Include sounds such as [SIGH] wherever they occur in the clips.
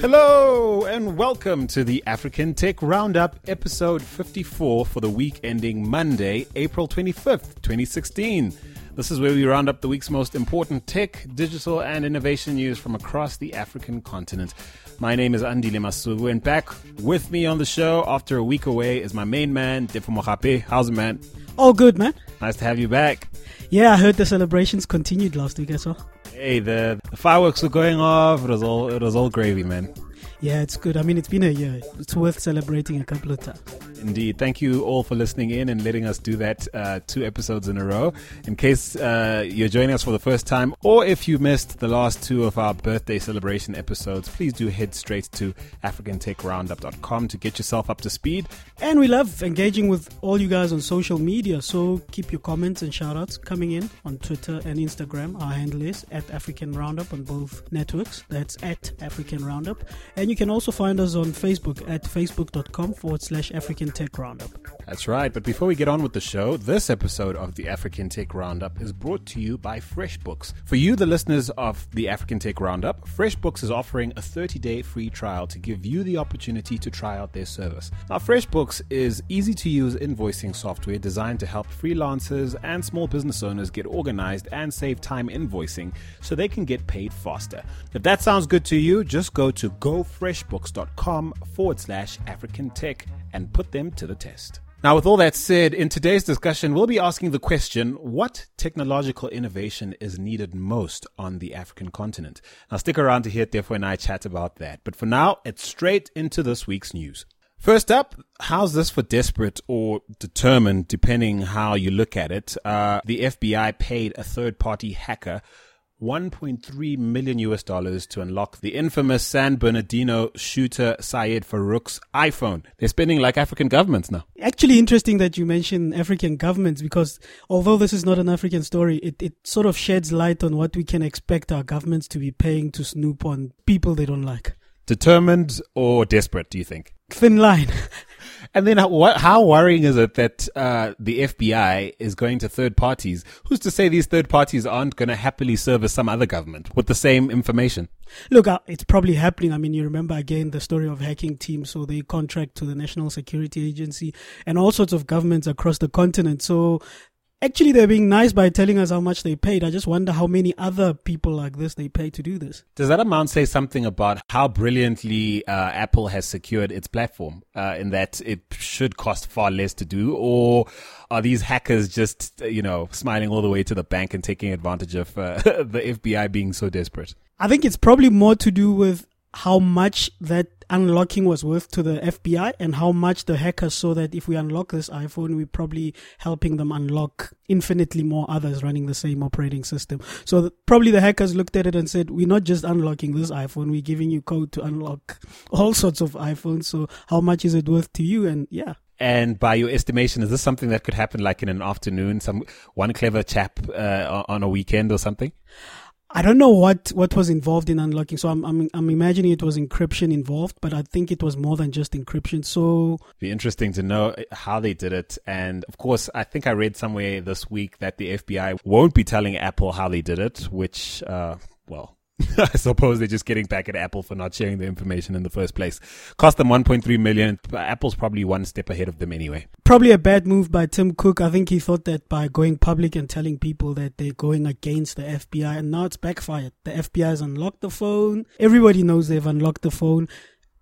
Hello and welcome to the African Tech Roundup, episode 54 for the week ending Monday, April 25th, 2016. This is where we round up the week's most important tech, digital, and innovation news from across the African continent. My name is Andile Masuku, and back with me on the show after a week away is my main man, Tefo Mohapi. How's it, man? All good, man. Nice to have you back. Yeah, I heard the celebrations continued last week as well. Hey, the, the fireworks were going off. It was all it was all gravy, man. Yeah, it's good. I mean, it's been a year. It's worth celebrating a couple of times. Indeed. Thank you all for listening in and letting us do that uh, two episodes in a row. In case uh, you're joining us for the first time, or if you missed the last two of our birthday celebration episodes, please do head straight to AfricanTechRoundup.com to get yourself up to speed. And we love engaging with all you guys on social media. So keep your comments and shout outs coming in on Twitter and Instagram. Our handle is at African Roundup on both networks. That's at African Roundup. And you can also find us on Facebook at facebook.com forward slash African Tech Roundup. That's right. But before we get on with the show, this episode of the African Tech Roundup is brought to you by FreshBooks. For you, the listeners of the African Tech Roundup, FreshBooks is offering a 30 day free trial to give you the opportunity to try out their service. Now, FreshBooks is easy to use invoicing software designed to help freelancers and small business owners get organized and save time invoicing so they can get paid faster. If that sounds good to you, just go to gofreshbooks.com forward slash African Tech and put them to the test. Now, with all that said, in today's discussion, we'll be asking the question what technological innovation is needed most on the African continent? Now, stick around to hear Tefo and I chat about that. But for now, it's straight into this week's news. First up, how's this for desperate or determined, depending how you look at it? Uh, the FBI paid a third party hacker 1.3 million US dollars to unlock the infamous San Bernardino shooter Syed Farook's iPhone. They're spending like African governments now. Actually, interesting that you mention African governments because although this is not an African story, it, it sort of sheds light on what we can expect our governments to be paying to snoop on people they don't like. Determined or desperate, do you think? Thin line. [LAUGHS] And then how, what, how worrying is it that uh, the FBI is going to third parties? Who's to say these third parties aren't going to happily service some other government with the same information? Look, uh, it's probably happening. I mean, you remember again the story of hacking teams. So they contract to the National Security Agency and all sorts of governments across the continent. So Actually, they're being nice by telling us how much they paid. I just wonder how many other people like this they pay to do this. Does that amount say something about how brilliantly uh, Apple has secured its platform uh, in that it should cost far less to do? Or are these hackers just, you know, smiling all the way to the bank and taking advantage of uh, [LAUGHS] the FBI being so desperate? I think it's probably more to do with how much that unlocking was worth to the FBI and how much the hackers saw that if we unlock this iPhone, we're probably helping them unlock infinitely more others running the same operating system. So the, probably the hackers looked at it and said, we're not just unlocking this iPhone, we're giving you code to unlock all sorts of iPhones. So how much is it worth to you? And yeah. And by your estimation, is this something that could happen like in an afternoon, some one clever chap uh, on a weekend or something? I don't know what, what was involved in unlocking. So I'm, I'm, I'm imagining it was encryption involved, but I think it was more than just encryption. So be interesting to know how they did it. And of course, I think I read somewhere this week that the FBI won't be telling Apple how they did it, which, uh, well, [LAUGHS] I suppose they're just getting back at Apple for not sharing the information in the first place. Cost them 1.3 million. Apple's probably one step ahead of them anyway. Probably a bad move by Tim Cook. I think he thought that by going public and telling people that they're going against the FBI, and now it's backfired. The FBI has unlocked the phone. Everybody knows they've unlocked the phone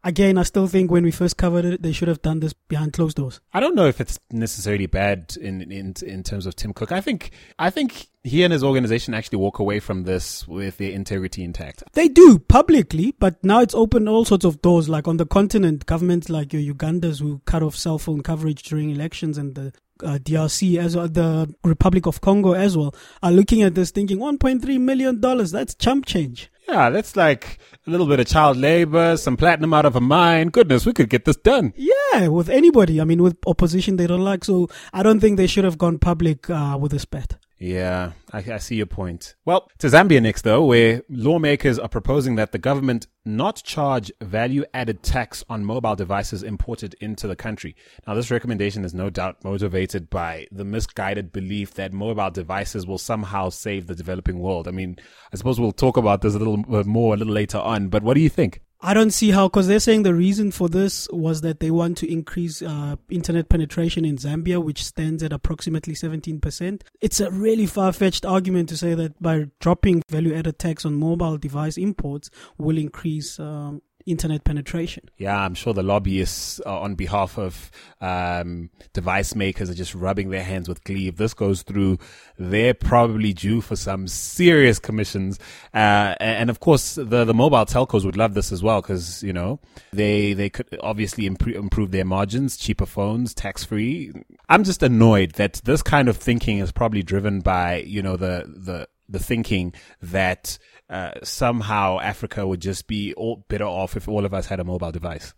again, I still think when we first covered it, they should have done this behind closed doors. I don't know if it's necessarily bad in in in terms of Tim Cook. I think I think he and his organization actually walk away from this with their integrity intact. They do publicly, but now it's opened all sorts of doors. Like on the continent, governments like your Uganda's who cut off cell phone coverage during elections and the uh, DRC as well, the Republic of Congo as well, are looking at this thinking 1.3 million dollars. That's chump change. Yeah, that's like a little bit of child labor, some platinum out of a mine. Goodness, we could get this done. Yeah, with anybody. I mean, with opposition they don't like. So I don't think they should have gone public uh, with this bet. Yeah, I, I, see your point. Well, to Zambia next, though, where lawmakers are proposing that the government not charge value added tax on mobile devices imported into the country. Now, this recommendation is no doubt motivated by the misguided belief that mobile devices will somehow save the developing world. I mean, I suppose we'll talk about this a little uh, more a little later on, but what do you think? I don't see how, because they're saying the reason for this was that they want to increase uh, internet penetration in Zambia, which stands at approximately 17%. It's a really far fetched argument to say that by dropping value added tax on mobile device imports will increase um, internet penetration. Yeah, I'm sure the lobbyists uh, on behalf of um, device makers are just rubbing their hands with glee. If this goes through, they're probably due for some serious commissions. Uh, and of course, the, the mobile telcos would love this as well because, you know, they, they could obviously improve, improve their margins, cheaper phones, tax free. I'm just annoyed that this kind of thinking is probably driven by, you know, the, the, the thinking that uh, somehow Africa would just be all better off if all of us had a mobile device.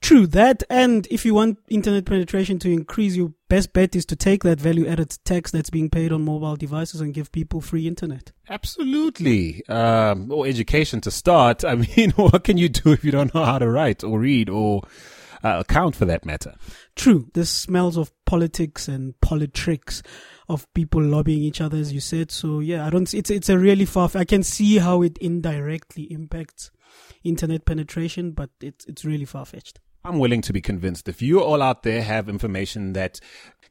True that, and if you want internet penetration to increase, your best bet is to take that value-added tax that's being paid on mobile devices and give people free internet. Absolutely, um, or education to start. I [LAUGHS] mean, what can you do if you don't know how to write or read or uh, account for that matter? True, this smells of politics and politricks of people lobbying each other, as you said. So yeah, I don't. It's it's a really far. I can see how it indirectly impacts internet penetration, but it's it's really far fetched. I'm willing to be convinced. If you all out there have information that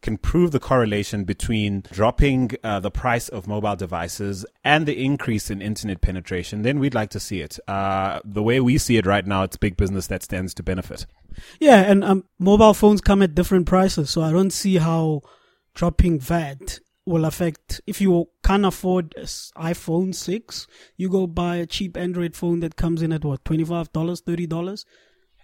can prove the correlation between dropping uh, the price of mobile devices and the increase in internet penetration, then we'd like to see it. Uh, the way we see it right now, it's big business that stands to benefit. Yeah, and um, mobile phones come at different prices, so I don't see how dropping VAT will affect if you can't afford iPhone 6 you go buy a cheap android phone that comes in at what $25 $30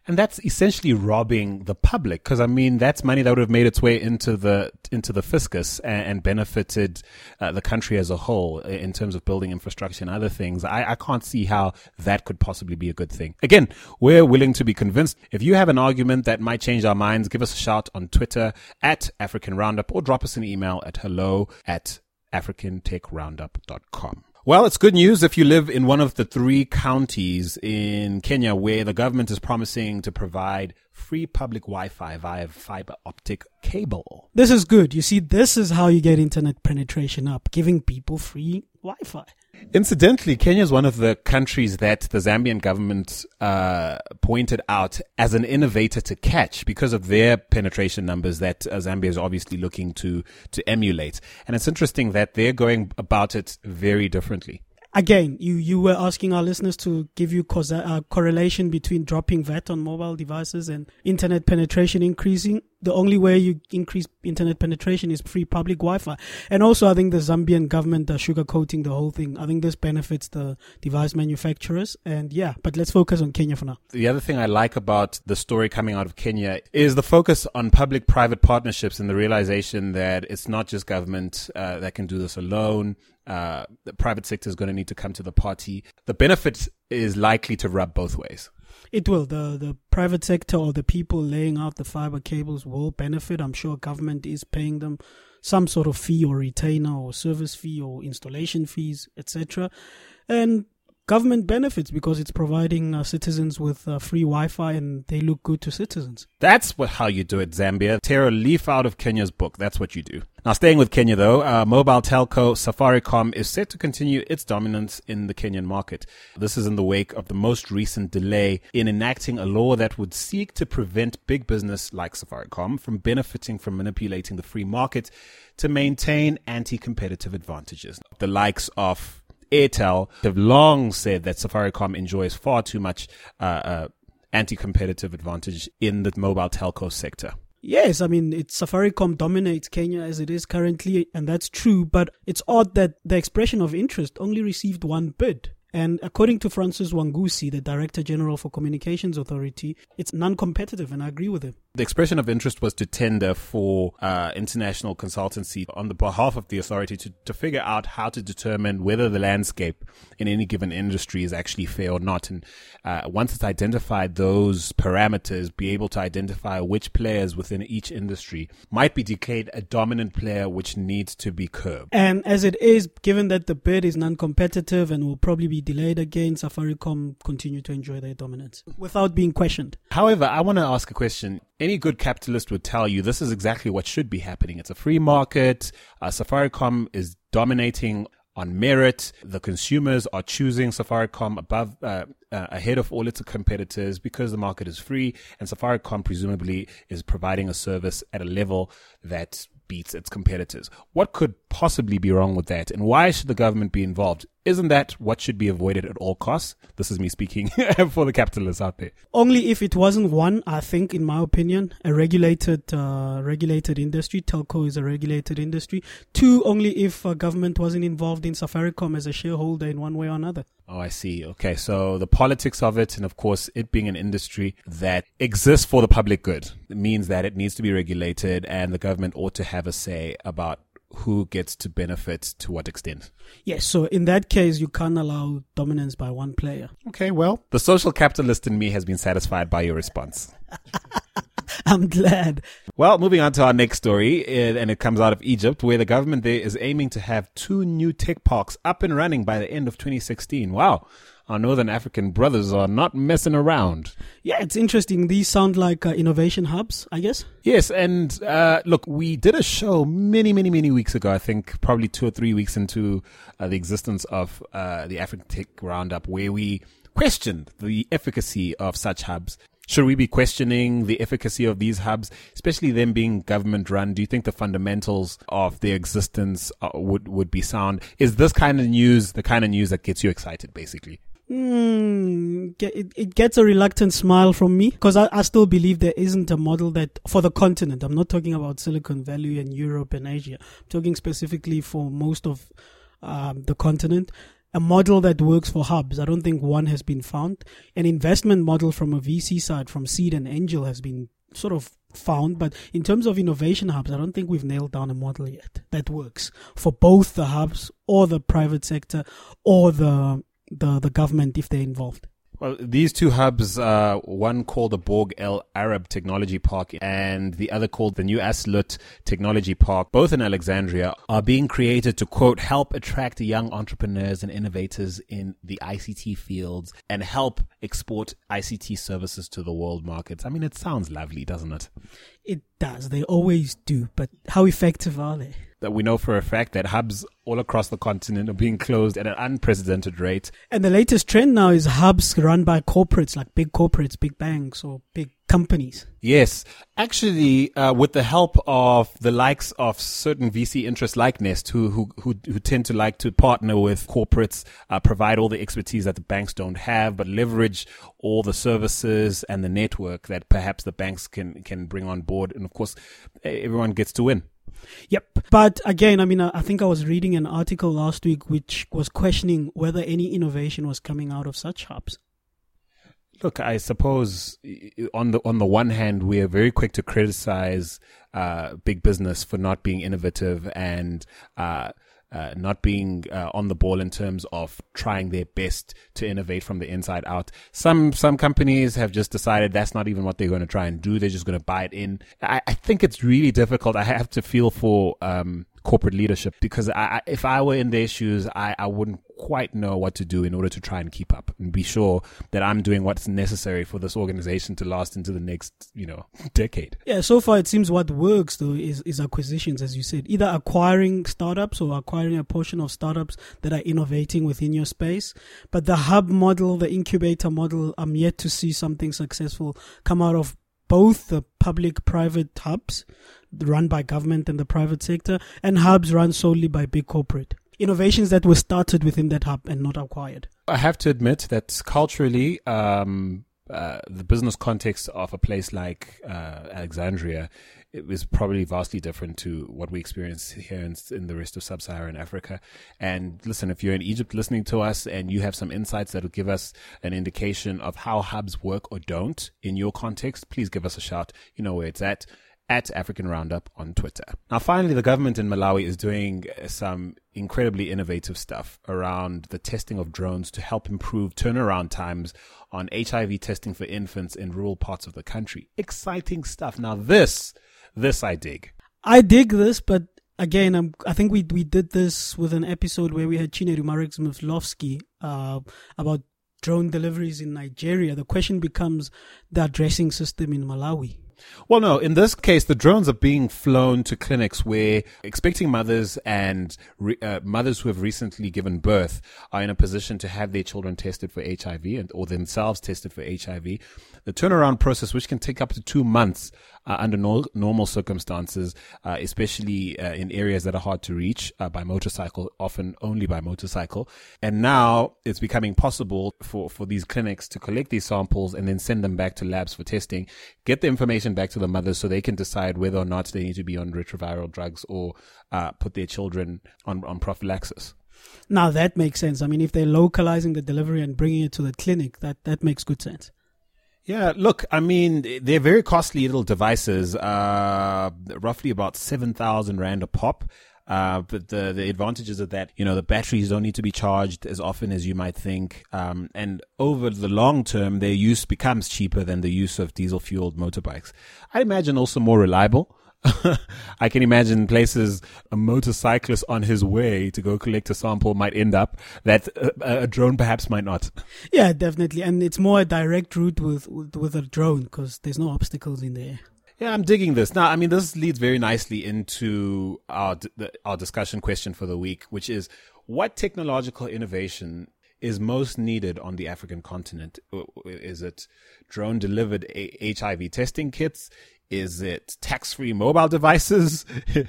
and that's essentially robbing the public because I mean that's money that would have made its way into the into the fiscus and, and benefited uh, the country as a whole in terms of building infrastructure and other things. I, I can't see how that could possibly be a good thing. Again, we're willing to be convinced. If you have an argument that might change our minds, give us a shout on Twitter at African Roundup or drop us an email at hello at africantechroundup.com. Well, it's good news if you live in one of the three counties in Kenya where the government is promising to provide free public Wi-Fi via fiber optic cable. This is good. You see, this is how you get internet penetration up, giving people free Wi-Fi. Incidentally, Kenya is one of the countries that the Zambian government uh, pointed out as an innovator to catch because of their penetration numbers that uh, Zambia is obviously looking to to emulate. And it's interesting that they're going about it very differently again, you, you were asking our listeners to give you a uh, correlation between dropping VAT on mobile devices and internet penetration increasing. The only way you increase internet penetration is free public Wi-Fi. And also, I think the Zambian government are sugarcoating the whole thing. I think this benefits the device manufacturers. And yeah, but let's focus on Kenya for now. The other thing I like about the story coming out of Kenya is the focus on public-private partnerships and the realization that it's not just government uh, that can do this alone uh, the private sector is going to need to come to the party. The benefit is likely to rub both ways. It will. The the private sector or the people laying out the fiber cables will benefit. I'm sure government is paying them some sort of fee or retainer or service fee or installation fees, etc. And government benefits because it's providing uh, citizens with uh, free Wi-Fi and they look good to citizens. That's what, how you do it, Zambia. Tear a leaf out of Kenya's book. That's what you do. Now, staying with Kenya though, uh, mobile telco Safaricom is set to continue its dominance in the Kenyan market. This is in the wake of the most recent delay in enacting a law that would seek to prevent big business like Safaricom from benefiting from manipulating the free market to maintain anti-competitive advantages. The likes of Airtel have long said that Safaricom enjoys far too much uh, uh, anti-competitive advantage in the mobile telco sector. Yes, I mean, it's Safaricom dominates Kenya as it is currently, and that's true, but it's odd that the expression of interest only received one bid. And according to Francis Wangusi, the Director General for Communications Authority, it's non competitive, and I agree with him. The expression of interest was to tender for uh, international consultancy on the behalf of the authority to, to figure out how to determine whether the landscape in any given industry is actually fair or not. And uh, once it's identified those parameters, be able to identify which players within each industry might be declared a dominant player which needs to be curbed. And as it is, given that the bid is non-competitive and will probably be delayed again, Safaricom continue to enjoy their dominance without being questioned. However, I want to ask a question. Any good capitalist would tell you this is exactly what should be happening. It's a free market. Uh, Safaricom is dominating on merit. The consumers are choosing Safaricom above, uh, uh, ahead of all its competitors because the market is free and Safaricom presumably is providing a service at a level that beats its competitors. What could possibly be wrong with that? And why should the government be involved? Isn't that what should be avoided at all costs? This is me speaking [LAUGHS] for the capitalists out there. Only if it wasn't one, I think, in my opinion, a regulated, uh, regulated industry. Telco is a regulated industry. Two, only if uh, government wasn't involved in Safaricom as a shareholder in one way or another. Oh, I see. Okay. So the politics of it, and of course, it being an industry that exists for the public good, means that it needs to be regulated and the government ought to have a say about who gets to benefit to what extent. Yes, so in that case, you can't allow dominance by one player. Okay, well, the social capitalist in me has been satisfied by your response. [LAUGHS] I'm glad. Well, moving on to our next story, and it comes out of Egypt, where the government there is aiming to have two new tech parks up and running by the end of 2016. Wow. Our Northern African brothers are not messing around. Yeah, it's interesting. These sound like uh, innovation hubs, I guess. Yes, and uh, look, we did a show many, many, many weeks ago. I think probably two or three weeks into uh, the existence of uh, the African Tech Roundup, where we questioned the efficacy of such hubs. Should we be questioning the efficacy of these hubs, especially them being government run? Do you think the fundamentals of their existence uh, would would be sound? Is this kind of news the kind of news that gets you excited, basically? Mm, it, it gets a reluctant smile from me because I, I still believe there isn't a model that for the continent. I'm not talking about Silicon Valley and Europe and Asia. I'm talking specifically for most of um, the continent a model that works for hubs. I don't think one has been found. An investment model from a VC side, from seed and angel, has been sort of found. But in terms of innovation hubs, I don't think we've nailed down a model yet that works for both the hubs or the private sector or the the, the government if they're involved. Well, these two hubs, uh, one called the Borg El Arab Technology Park and the other called the New Assiut Technology Park, both in Alexandria, are being created to quote, help attract young entrepreneurs and innovators in the ICT fields and help export ICT services to the world markets. I mean, it sounds lovely, doesn't it? It does. They always do. But how effective are they? That we know for a fact that hubs all across the continent are being closed at an unprecedented rate. And the latest trend now is hubs run by corporates, like big corporates, big banks, or big companies. Yes. Actually, uh, with the help of the likes of certain VC interests like Nest, who, who, who, who tend to like to partner with corporates, uh, provide all the expertise that the banks don't have, but leverage all the services and the network that perhaps the banks can, can bring on board. And of course, everyone gets to win. Yep. But again, I mean, I think I was reading an article last week which was questioning whether any innovation was coming out of such hubs. Look, I suppose on the on the one hand, we are very quick to criticize uh, big business for not being innovative and uh, uh, not being uh, on the ball in terms of trying their best to innovate from the inside out. Some some companies have just decided that's not even what they're going to try and do. They're just going to buy it in. I, I think it's really difficult. I have to feel for um, corporate leadership because I, if I were in their shoes, I, I wouldn't quite know what to do in order to try and keep up and be sure that I'm doing what's necessary for this organization to last into the next, you know, [LAUGHS] decade. Yeah, so far it seems what works though is, is acquisitions, as you said, either acquiring startups or acquiring a portion of startups that are innovating within your space. But the hub model, the incubator model, I'm yet to see something successful come out of both the public private hubs run by government and the private sector and hubs run solely by big corporate innovations that were started within that hub and not acquired i have to admit that culturally um, uh, the business context of a place like uh, alexandria was probably vastly different to what we experience here in, in the rest of sub-Saharan Africa. And listen, if you're in Egypt listening to us and you have some insights that will give us an indication of how hubs work or don't in your context, please give us a shout. You know where it's at at African Roundup on Twitter. Now, finally, the government in Malawi is doing some incredibly innovative stuff around the testing of drones to help improve turnaround times on HIV testing for infants in rural parts of the country. Exciting stuff. Now, this, this I dig. I dig this, but again, I'm, i think we we did this with an episode where we had Chinedu Marek Muflovsky uh, about drone deliveries in Nigeria. The question becomes the addressing system in Malawi. Well, no, in this case, the drones are being flown to clinics where expecting mothers and re- uh, mothers who have recently given birth are in a position to have their children tested for HIV and, or themselves tested for HIV. The turnaround process, which can take up to two months, uh, under no- normal circumstances, uh, especially uh, in areas that are hard to reach uh, by motorcycle, often only by motorcycle. And now it's becoming possible for, for these clinics to collect these samples and then send them back to labs for testing, get the information back to the mothers so they can decide whether or not they need to be on retroviral drugs or uh, put their children on, on prophylaxis. Now that makes sense. I mean, if they're localizing the delivery and bringing it to the clinic, that, that makes good sense. Yeah, look, I mean, they're very costly little devices, uh, roughly about 7,000 Rand a pop. Uh, but the, the advantages of that, you know, the batteries don't need to be charged as often as you might think. Um, and over the long term, their use becomes cheaper than the use of diesel fueled motorbikes. I imagine also more reliable. [LAUGHS] I can imagine places a motorcyclist on his way to go collect a sample might end up that a, a drone perhaps might not. Yeah, definitely, and it's more a direct route with with, with a drone because there's no obstacles in there. Yeah, I'm digging this. Now, I mean, this leads very nicely into our our discussion question for the week, which is what technological innovation is most needed on the African continent? Is it drone delivered HIV testing kits? Is it tax free mobile devices? [LAUGHS]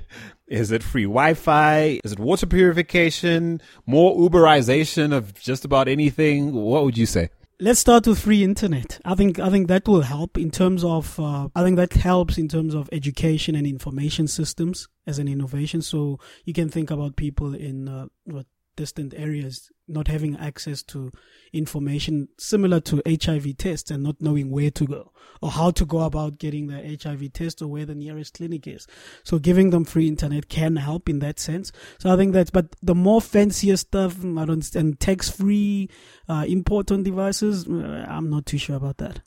Is it free Wi Fi? Is it water purification? More Uberization of just about anything? What would you say? Let's start with free internet. I think I think that will help in terms of uh, I think that helps in terms of education and information systems as an innovation. So you can think about people in uh, what distant areas not having access to information similar to HIV tests and not knowing where to go or how to go about getting the HIV test or where the nearest clinic is. So giving them free internet can help in that sense. So I think that's, but the more fancier stuff, I don't, and tax free, uh, import on devices, uh, I'm not too sure about that.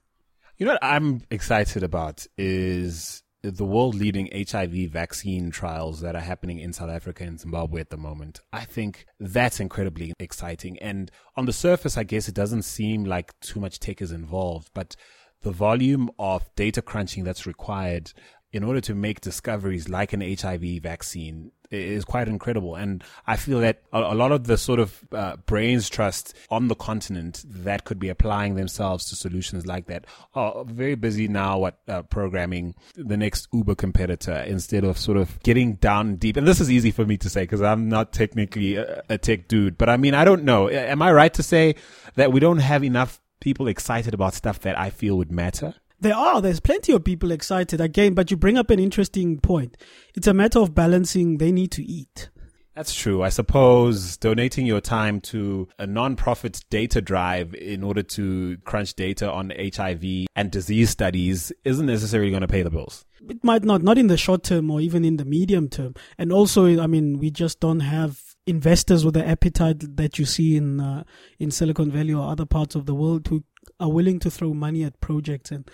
You know what I'm excited about is the world leading HIV vaccine trials that are happening in South Africa and Zimbabwe at the moment. I think that's incredibly exciting. And on the surface, I guess it doesn't seem like too much tech is involved, but the volume of data crunching that's required in order to make discoveries like an HIV vaccine is quite incredible. And I feel that a, lot of the sort of uh, brains trust on the continent that could be applying themselves to solutions like that are very busy now at uh, programming the next Uber competitor instead of sort of getting down deep. And this is easy for me to say because I'm not technically a, a tech dude, but I mean, I don't know. Am I right to say that we don't have enough people excited about stuff that I feel would matter? There are. There's plenty of people excited again, but you bring up an interesting point. It's a matter of balancing. They need to eat. That's true. I suppose donating your time to a non-profit data drive in order to crunch data on HIV and disease studies isn't necessarily going to pay the bills. It might not, not in the short term or even in the medium term. And also, I mean, we just don't have investors with the appetite that you see in uh, in Silicon Valley or other parts of the world who are willing to throw money at projects and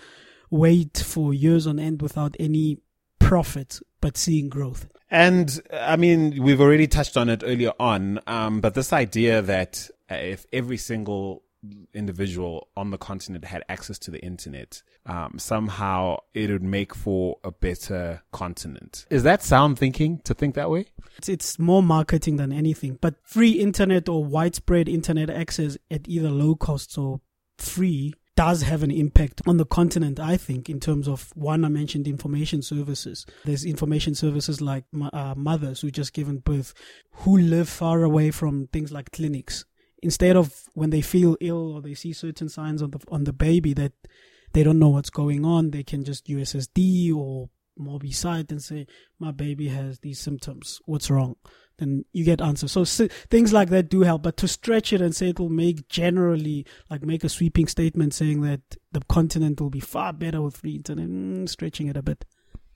wait for years on end without any profit but seeing growth. And I mean, we've already touched on it earlier on, um, but this idea that if every single individual on the continent had access to the internet, um, somehow it would make for a better continent. Is that sound thinking to think that way? It's, it's more marketing than anything, but free internet or widespread internet access at either low costs or free does have an impact on the continent, I think, in terms of one, I mentioned information services. There's information services like uh, mothers who just given birth who live far away from things like clinics. Instead of when they feel ill or they see certain signs on the, on the baby that they don't know what's going on, they can just USSD or more site and say, my baby has these symptoms. What's wrong? Then you get answers. So things like that do help, but to stretch it and say it will make generally, like make a sweeping statement saying that the continent will be far better with free internet, mm, stretching it a bit.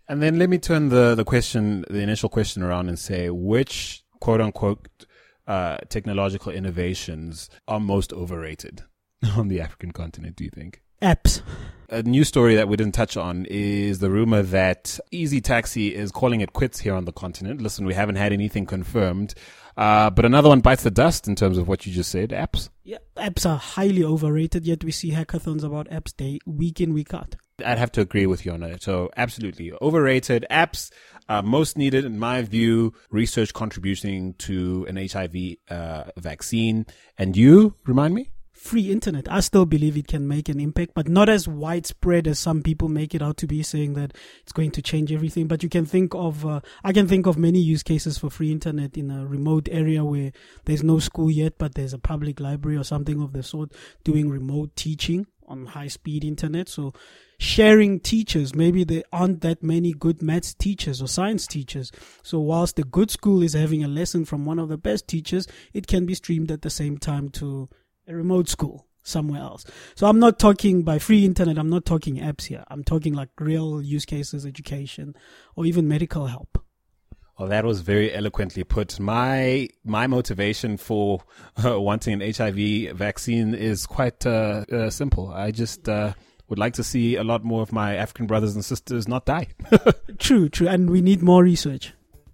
And then let me turn the, the question, the initial question around and say, which quote unquote uh, technological innovations are most overrated [LAUGHS] on the African continent, do you think? Apps. A news story that we didn't touch on is the rumor that Easy Taxi is calling it quits here on the continent. Listen, we haven't had anything confirmed. Uh, but another one bites the dust in terms of what you just said apps. Yeah, apps are highly overrated, yet we see hackathons about apps day, week in, week out. I'd have to agree with you on that. So, absolutely. Overrated apps, uh, most needed, in my view, research contributing to an HIV uh, vaccine. And you, remind me? Free internet. I still believe it can make an impact, but not as widespread as some people make it out to be, saying that it's going to change everything. But you can think of, uh, I can think of many use cases for free internet in a remote area where there's no school yet, but there's a public library or something of the sort doing remote teaching on high speed internet. So sharing teachers, maybe there aren't that many good maths teachers or science teachers. So whilst the good school is having a lesson from one of the best teachers, it can be streamed at the same time to a remote school somewhere else. So I'm not talking by free internet, I'm not talking apps here. I'm talking like real use cases, education, or even medical help. Well, that was very eloquently put. My my motivation for uh, wanting an HIV vaccine is quite uh, uh, simple. I just uh, would like to see a lot more of my African brothers and sisters not die. [LAUGHS] true, true, and we need more research.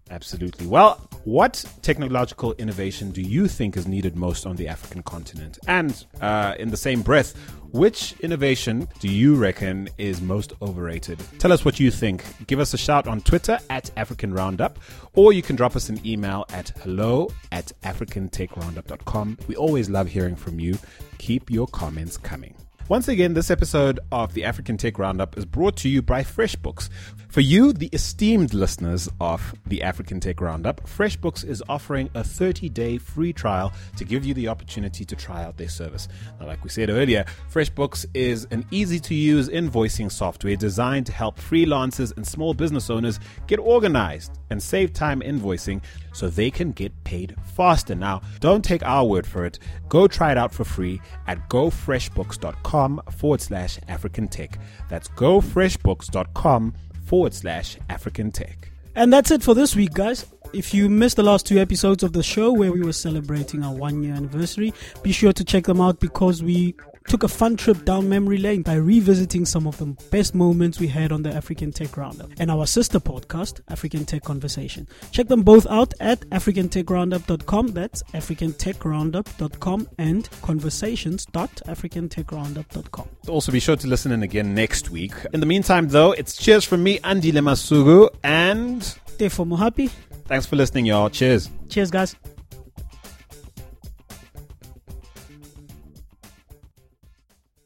Absolutely. Well, what technological innovation do you think is needed most on the African continent? And uh, in the same breath, which innovation do you reckon is most overrated? Tell us what you think. Give us a shout on Twitter at African Roundup, or you can drop us an email at hello at africantechroundup.com. We always love hearing from you. Keep your comments coming. Once again, this episode of the African Tech Roundup is brought to you by FreshBooks. For you, the esteemed listeners of the African Tech Roundup, FreshBooks is offering a 30 day free trial to give you the opportunity to try out their service. Now, like we said earlier, FreshBooks is an easy to use invoicing software designed to help freelancers and small business owners get organized and save time invoicing so they can get paid faster. Now, don't take our word for it. Go try it out for free at gofreshbooks.com forward slash African Tech. That's gofreshbooks.com forward slash African Tech. And that's it for this week, guys. If you missed the last two episodes of the show where we were celebrating our one year anniversary, be sure to check them out because we took a fun trip down memory lane by revisiting some of the best moments we had on the African Tech Roundup and our sister podcast, African Tech Conversation. Check them both out at africantechroundup.com. That's africantechroundup.com and conversations.africantechroundup.com. Also, be sure to listen in again next week. In the meantime, though, it's cheers from me, Andile Masuku, and Tefo Mohapi. Thanks for listening, y'all. Cheers. Cheers, guys.